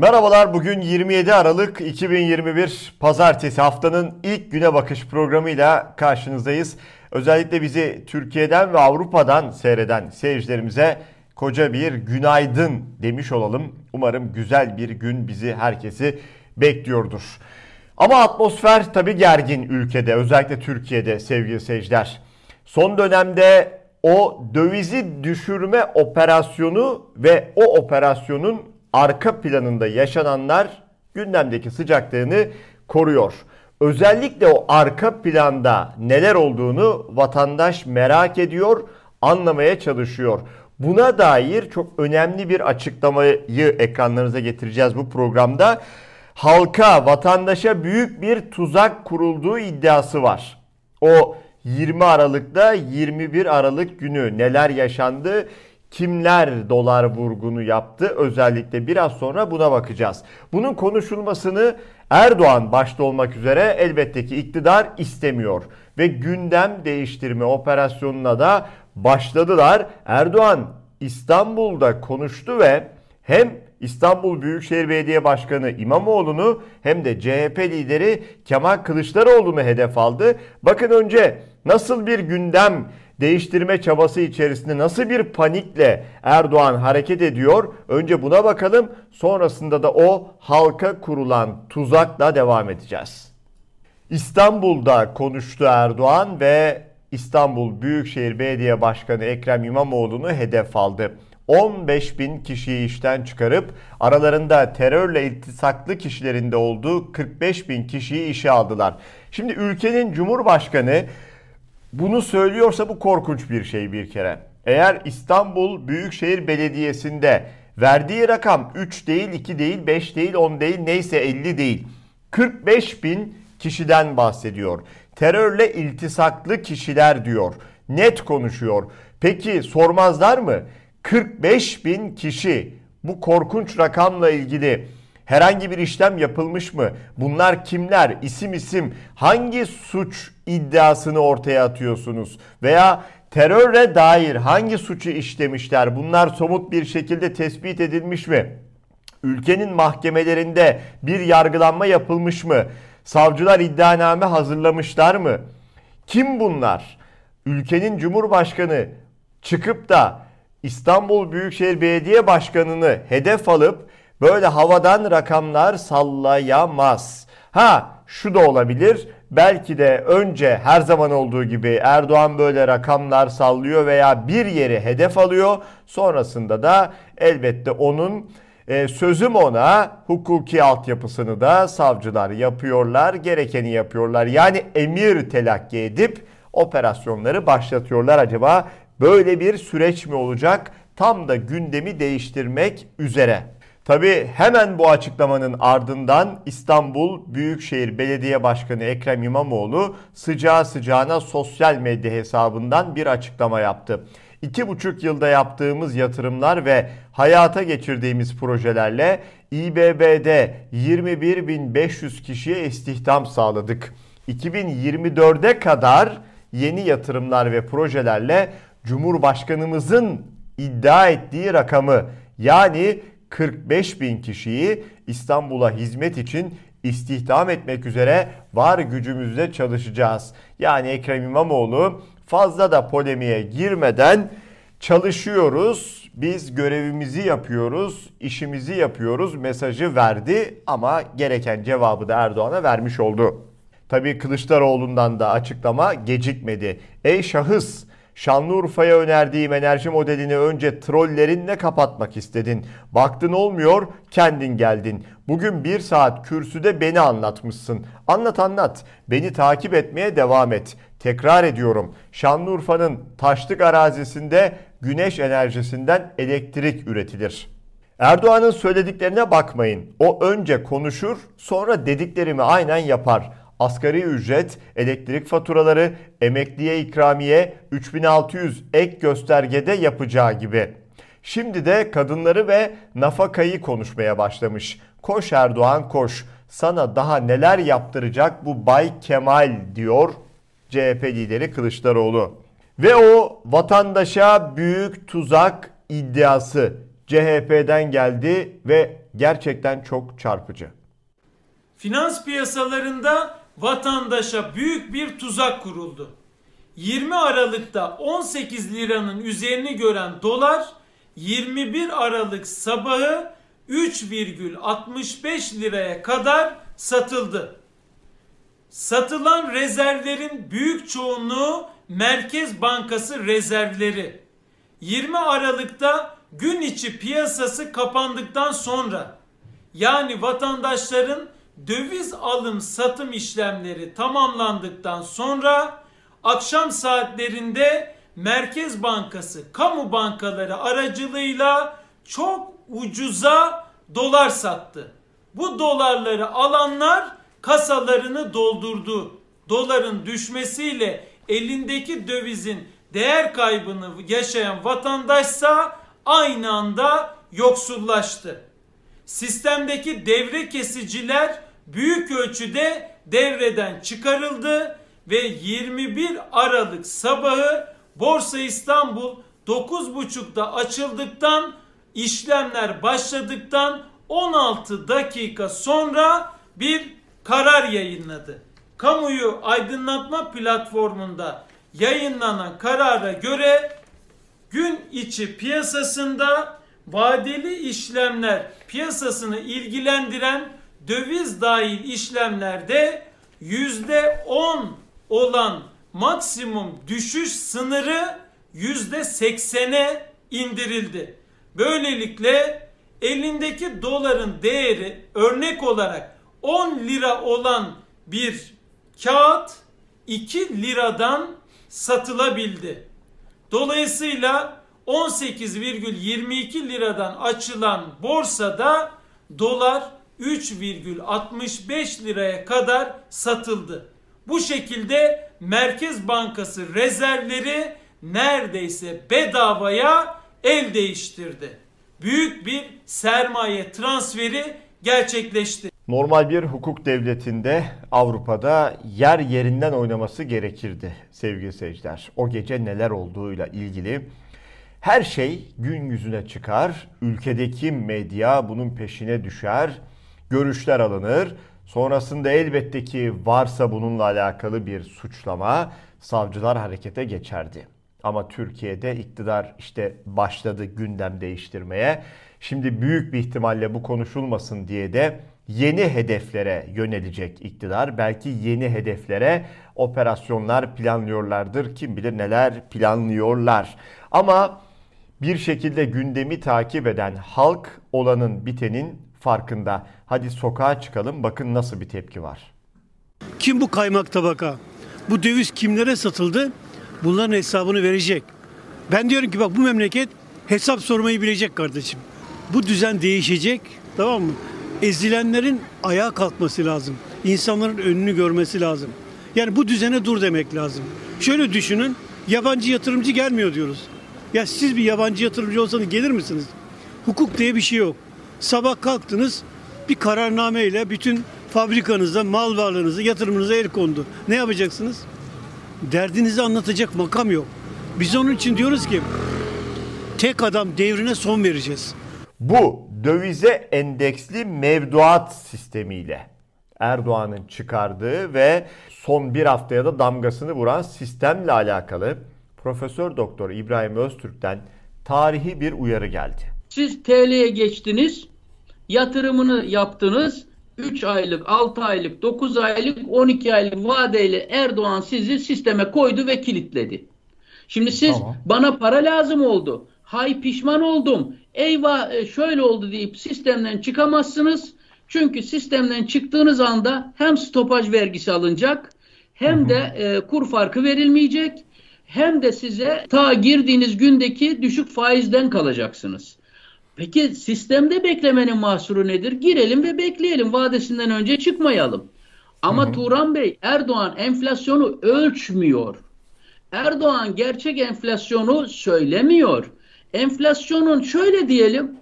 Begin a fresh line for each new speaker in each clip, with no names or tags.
Merhabalar bugün 27 Aralık 2021 Pazartesi haftanın ilk güne bakış programıyla karşınızdayız. Özellikle bizi Türkiye'den ve Avrupa'dan seyreden seyircilerimize koca bir günaydın demiş olalım. Umarım güzel bir gün bizi herkesi bekliyordur. Ama atmosfer tabi gergin ülkede özellikle Türkiye'de sevgili seyirciler. Son dönemde o dövizi düşürme operasyonu ve o operasyonun arka planında yaşananlar gündemdeki sıcaklığını koruyor. Özellikle o arka planda neler olduğunu vatandaş merak ediyor, anlamaya çalışıyor. Buna dair çok önemli bir açıklamayı ekranlarınıza getireceğiz bu programda. Halka, vatandaşa büyük bir tuzak kurulduğu iddiası var. O 20 Aralık'ta 21 Aralık günü neler yaşandı? Kimler dolar vurgunu yaptı? Özellikle biraz sonra buna bakacağız. Bunun konuşulmasını Erdoğan başta olmak üzere elbette ki iktidar istemiyor ve gündem değiştirme operasyonuna da başladılar. Erdoğan İstanbul'da konuştu ve hem İstanbul Büyükşehir Belediye Başkanı İmamoğlu'nu hem de CHP lideri Kemal Kılıçdaroğlu'nu hedef aldı. Bakın önce nasıl bir gündem değiştirme çabası içerisinde nasıl bir panikle Erdoğan hareket ediyor? Önce buna bakalım. Sonrasında da o halka kurulan tuzakla devam edeceğiz. İstanbul'da konuştu Erdoğan ve İstanbul Büyükşehir Belediye Başkanı Ekrem İmamoğlu'nu hedef aldı. 15 bin kişiyi işten çıkarıp aralarında terörle iltisaklı kişilerin de olduğu 45 bin kişiyi işe aldılar. Şimdi ülkenin Cumhurbaşkanı bunu söylüyorsa bu korkunç bir şey bir kere. Eğer İstanbul Büyükşehir Belediyesi'nde verdiği rakam 3 değil, 2 değil, 5 değil, 10 değil, neyse 50 değil. 45 bin kişiden bahsediyor. Terörle iltisaklı kişiler diyor. Net konuşuyor. Peki sormazlar mı? 45 bin kişi bu korkunç rakamla ilgili herhangi bir işlem yapılmış mı? Bunlar kimler? İsim isim hangi suç iddiasını ortaya atıyorsunuz? Veya terörle dair hangi suçu işlemişler? Bunlar somut bir şekilde tespit edilmiş mi? Ülkenin mahkemelerinde bir yargılanma yapılmış mı? Savcılar iddianame hazırlamışlar mı? Kim bunlar? Ülkenin Cumhurbaşkanı çıkıp da İstanbul Büyükşehir Belediye Başkanı'nı hedef alıp böyle havadan rakamlar sallayamaz. Ha şu da olabilir. Belki de önce her zaman olduğu gibi Erdoğan böyle rakamlar sallıyor veya bir yeri hedef alıyor. Sonrasında da elbette onun e, sözüm ona hukuki altyapısını da savcılar yapıyorlar. Gerekeni yapıyorlar. Yani emir telakki edip operasyonları başlatıyorlar. Acaba böyle bir süreç mi olacak? Tam da gündemi değiştirmek üzere. Tabi hemen bu açıklamanın ardından İstanbul Büyükşehir Belediye Başkanı Ekrem İmamoğlu sıcağı sıcağına sosyal medya hesabından bir açıklama yaptı. İki buçuk yılda yaptığımız yatırımlar ve hayata geçirdiğimiz projelerle İBB'de 21.500 kişiye istihdam sağladık. 2024'e kadar yeni yatırımlar ve projelerle Cumhurbaşkanımızın iddia ettiği rakamı yani 45 bin kişiyi İstanbul'a hizmet için istihdam etmek üzere var gücümüzle çalışacağız. Yani Ekrem İmamoğlu fazla da polemiğe girmeden çalışıyoruz. Biz görevimizi yapıyoruz, işimizi yapıyoruz mesajı verdi ama gereken cevabı da Erdoğan'a vermiş oldu. Tabii Kılıçdaroğlu'ndan da açıklama gecikmedi. Ey şahıs Şanlıurfa'ya önerdiğim enerji modelini önce trollerinle kapatmak istedin. Baktın olmuyor, kendin geldin. Bugün bir saat kürsüde beni anlatmışsın. Anlat anlat. Beni takip etmeye devam et. Tekrar ediyorum. Şanlıurfa'nın taşlık arazisinde güneş enerjisinden elektrik üretilir. Erdoğan'ın söylediklerine bakmayın. O önce konuşur, sonra dediklerimi aynen yapar asgari ücret, elektrik faturaları, emekliye ikramiye, 3600 ek göstergede yapacağı gibi. Şimdi de kadınları ve nafakayı konuşmaya başlamış. Koş Erdoğan koş. Sana daha neler yaptıracak bu Bay Kemal diyor CHP lideri Kılıçdaroğlu. Ve o vatandaşa büyük tuzak iddiası CHP'den geldi ve gerçekten çok çarpıcı.
Finans piyasalarında vatandaşa büyük bir tuzak kuruldu. 20 Aralık'ta 18 liranın üzerini gören dolar 21 Aralık sabahı 3,65 liraya kadar satıldı. Satılan rezervlerin büyük çoğunluğu Merkez Bankası rezervleri. 20 Aralık'ta gün içi piyasası kapandıktan sonra yani vatandaşların döviz alım satım işlemleri tamamlandıktan sonra akşam saatlerinde Merkez Bankası kamu bankaları aracılığıyla çok ucuza dolar sattı. Bu dolarları alanlar kasalarını doldurdu. Doların düşmesiyle elindeki dövizin değer kaybını yaşayan vatandaşsa aynı anda yoksullaştı. Sistemdeki devre kesiciler büyük ölçüde devreden çıkarıldı ve 21 Aralık sabahı Borsa İstanbul 9.30'da açıldıktan işlemler başladıktan 16 dakika sonra bir karar yayınladı. Kamuyu aydınlatma platformunda yayınlanan karara göre gün içi piyasasında vadeli işlemler piyasasını ilgilendiren döviz dahil işlemlerde yüzde on olan maksimum düşüş sınırı yüzde seksene indirildi. Böylelikle elindeki doların değeri örnek olarak 10 lira olan bir kağıt 2 liradan satılabildi. Dolayısıyla 18,22 liradan açılan borsada dolar 3,65 liraya kadar satıldı. Bu şekilde Merkez Bankası rezervleri neredeyse bedavaya el değiştirdi. Büyük bir sermaye transferi gerçekleşti.
Normal bir hukuk devletinde Avrupa'da yer yerinden oynaması gerekirdi sevgili seyirciler. O gece neler olduğuyla ilgili her şey gün yüzüne çıkar. Ülkedeki medya bunun peşine düşer. Görüşler alınır. Sonrasında elbette ki varsa bununla alakalı bir suçlama savcılar harekete geçerdi. Ama Türkiye'de iktidar işte başladı gündem değiştirmeye. Şimdi büyük bir ihtimalle bu konuşulmasın diye de yeni hedeflere yönelecek iktidar. Belki yeni hedeflere operasyonlar planlıyorlardır. Kim bilir neler planlıyorlar. Ama bir şekilde gündemi takip eden halk olanın bitenin farkında. Hadi sokağa çıkalım bakın nasıl bir tepki var.
Kim bu kaymak tabaka? Bu döviz kimlere satıldı? Bunların hesabını verecek. Ben diyorum ki bak bu memleket hesap sormayı bilecek kardeşim. Bu düzen değişecek tamam mı? Ezilenlerin ayağa kalkması lazım. İnsanların önünü görmesi lazım. Yani bu düzene dur demek lazım. Şöyle düşünün yabancı yatırımcı gelmiyor diyoruz. Ya siz bir yabancı yatırımcı olsanız gelir misiniz? Hukuk diye bir şey yok. Sabah kalktınız bir kararname ile bütün fabrikanıza, mal varlığınıza, yatırımınıza el kondu. Ne yapacaksınız? Derdinizi anlatacak makam yok. Biz onun için diyoruz ki tek adam devrine son vereceğiz.
Bu dövize endeksli mevduat sistemiyle Erdoğan'ın çıkardığı ve son bir haftaya da damgasını vuran sistemle alakalı Profesör Doktor İbrahim Öztürk'ten tarihi bir uyarı geldi.
Siz TL'ye geçtiniz, yatırımını yaptınız. 3 aylık, 6 aylık, 9 aylık, 12 aylık vadeyle Erdoğan sizi sisteme koydu ve kilitledi. Şimdi siz tamam. bana para lazım oldu. Hay pişman oldum. Eyvah e, şöyle oldu deyip sistemden çıkamazsınız. Çünkü sistemden çıktığınız anda hem stopaj vergisi alınacak hem de e, kur farkı verilmeyecek hem de size ta girdiğiniz gündeki düşük faizden kalacaksınız. Peki sistemde beklemenin mahsuru nedir? Girelim ve bekleyelim. Vadesinden önce çıkmayalım. Ama hı hı. Turan Bey, Erdoğan enflasyonu ölçmüyor. Erdoğan gerçek enflasyonu söylemiyor. Enflasyonun şöyle diyelim.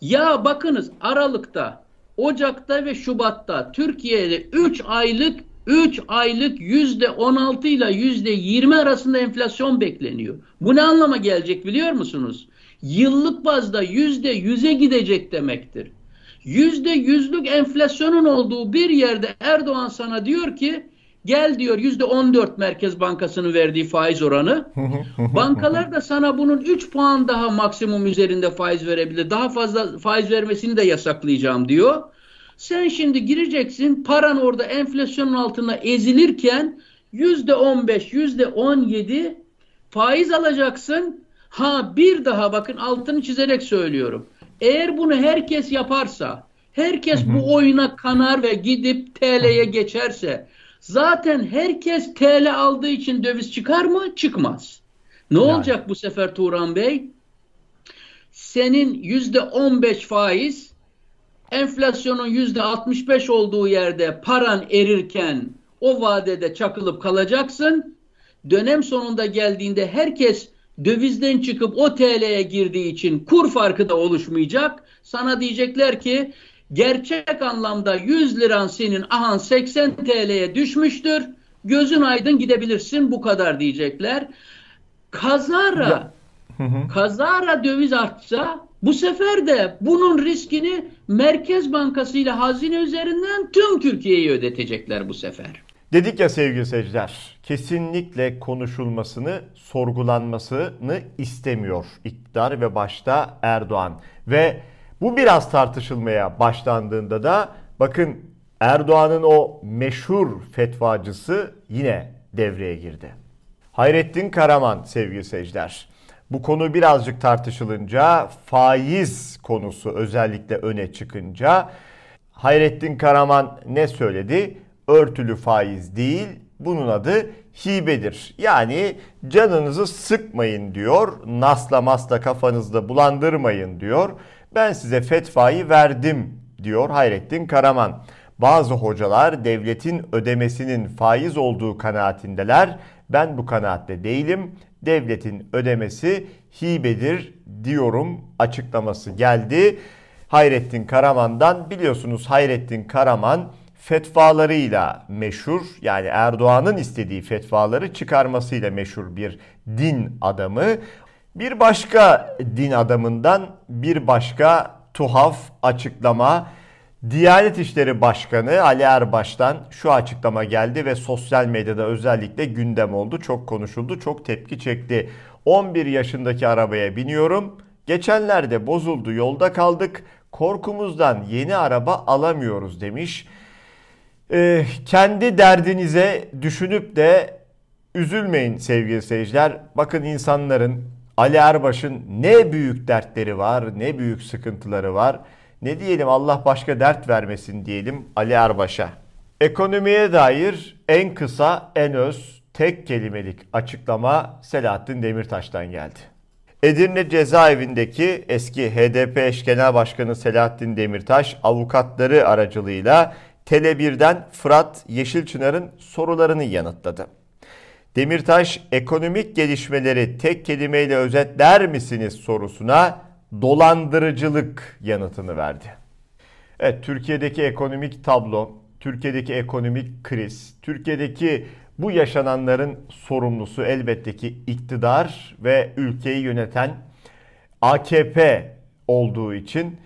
Ya bakınız Aralık'ta, Ocak'ta ve Şubat'ta Türkiye'de 3 aylık 3 aylık yüzde 16 ile yüzde 20 arasında enflasyon bekleniyor. Bu ne anlama gelecek biliyor musunuz? Yıllık bazda yüzde 100'e gidecek demektir. Yüzde yüzlük enflasyonun olduğu bir yerde Erdoğan sana diyor ki gel diyor yüzde on dört Merkez Bankası'nın verdiği faiz oranı. Bankalar da sana bunun 3 puan daha maksimum üzerinde faiz verebilir. Daha fazla faiz vermesini de yasaklayacağım diyor. Sen şimdi gireceksin paran orada enflasyonun altında ezilirken yüzde on beş, yüzde on yedi faiz alacaksın. Ha bir daha bakın altını çizerek söylüyorum. Eğer bunu herkes yaparsa, herkes bu oyuna kanar ve gidip TL'ye geçerse zaten herkes TL aldığı için döviz çıkar mı? Çıkmaz. Ne
Yani.
olacak bu sefer Turan Bey? Senin yüzde on beş faiz enflasyonun yüzde 65 olduğu yerde paran erirken o vadede çakılıp kalacaksın. Dönem sonunda geldiğinde herkes dövizden çıkıp o TL'ye girdiği için kur farkı da oluşmayacak. Sana diyecekler ki gerçek anlamda 100 liran senin ahan 80 TL'ye düşmüştür. Gözün aydın gidebilirsin bu kadar diyecekler. Kazara kazara döviz artsa bu sefer de bunun riskini Merkez Bankası ile hazine üzerinden tüm Türkiye'yi ödetecekler bu sefer.
Dedik ya sevgili seyirciler, kesinlikle konuşulmasını, sorgulanmasını istemiyor iktidar ve başta Erdoğan. Ve bu biraz tartışılmaya başlandığında da bakın Erdoğan'ın o meşhur fetvacısı yine devreye girdi. Hayrettin Karaman sevgili seyirciler. Bu konu birazcık tartışılınca faiz konusu özellikle öne çıkınca Hayrettin Karaman ne söyledi? Örtülü faiz değil, bunun adı hibedir. Yani canınızı sıkmayın diyor, nasla masla kafanızda bulandırmayın diyor. Ben size fetvayı verdim diyor Hayrettin Karaman. Bazı hocalar devletin ödemesinin faiz olduğu kanaatindeler. Ben bu kanaatte değilim. Devletin ödemesi hibedir diyorum açıklaması geldi. Hayrettin Karaman'dan biliyorsunuz Hayrettin Karaman fetvalarıyla meşhur yani Erdoğan'ın istediği fetvaları çıkarmasıyla meşhur bir din adamı. Bir başka din adamından bir başka tuhaf açıklama Diyanet İşleri Başkanı Ali Erbaş'tan şu açıklama geldi ve sosyal medyada özellikle gündem oldu. Çok konuşuldu, çok tepki çekti. 11 yaşındaki arabaya biniyorum. Geçenlerde bozuldu, yolda kaldık. Korkumuzdan yeni araba alamıyoruz demiş. Ee, kendi derdinize düşünüp de üzülmeyin sevgili seyirciler. Bakın insanların Ali Erbaş'ın ne büyük dertleri var, ne büyük sıkıntıları var. Ne diyelim Allah başka dert vermesin diyelim Ali Erbaş'a. Ekonomiye dair en kısa, en öz, tek kelimelik açıklama Selahattin Demirtaş'tan geldi. Edirne cezaevindeki eski HDP eş genel başkanı Selahattin Demirtaş avukatları aracılığıyla Tele1'den Fırat Yeşilçınar'ın sorularını yanıtladı. Demirtaş ekonomik gelişmeleri tek kelimeyle özetler misiniz sorusuna dolandırıcılık yanıtını verdi. Evet Türkiye'deki ekonomik tablo, Türkiye'deki ekonomik kriz, Türkiye'deki bu yaşananların sorumlusu elbette ki iktidar ve ülkeyi yöneten AKP olduğu için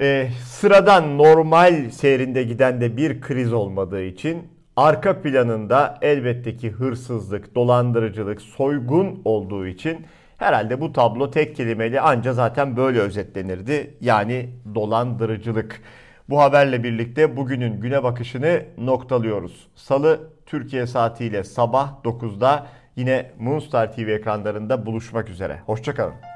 e, sıradan normal seyrinde giden de bir kriz olmadığı için arka planında elbette ki hırsızlık, dolandırıcılık, soygun olduğu için herhalde bu tablo tek kelimeyle anca zaten böyle özetlenirdi. Yani dolandırıcılık. Bu haberle birlikte bugünün güne bakışını noktalıyoruz. Salı Türkiye saatiyle sabah 9'da yine Moonstar TV ekranlarında buluşmak üzere. Hoşçakalın.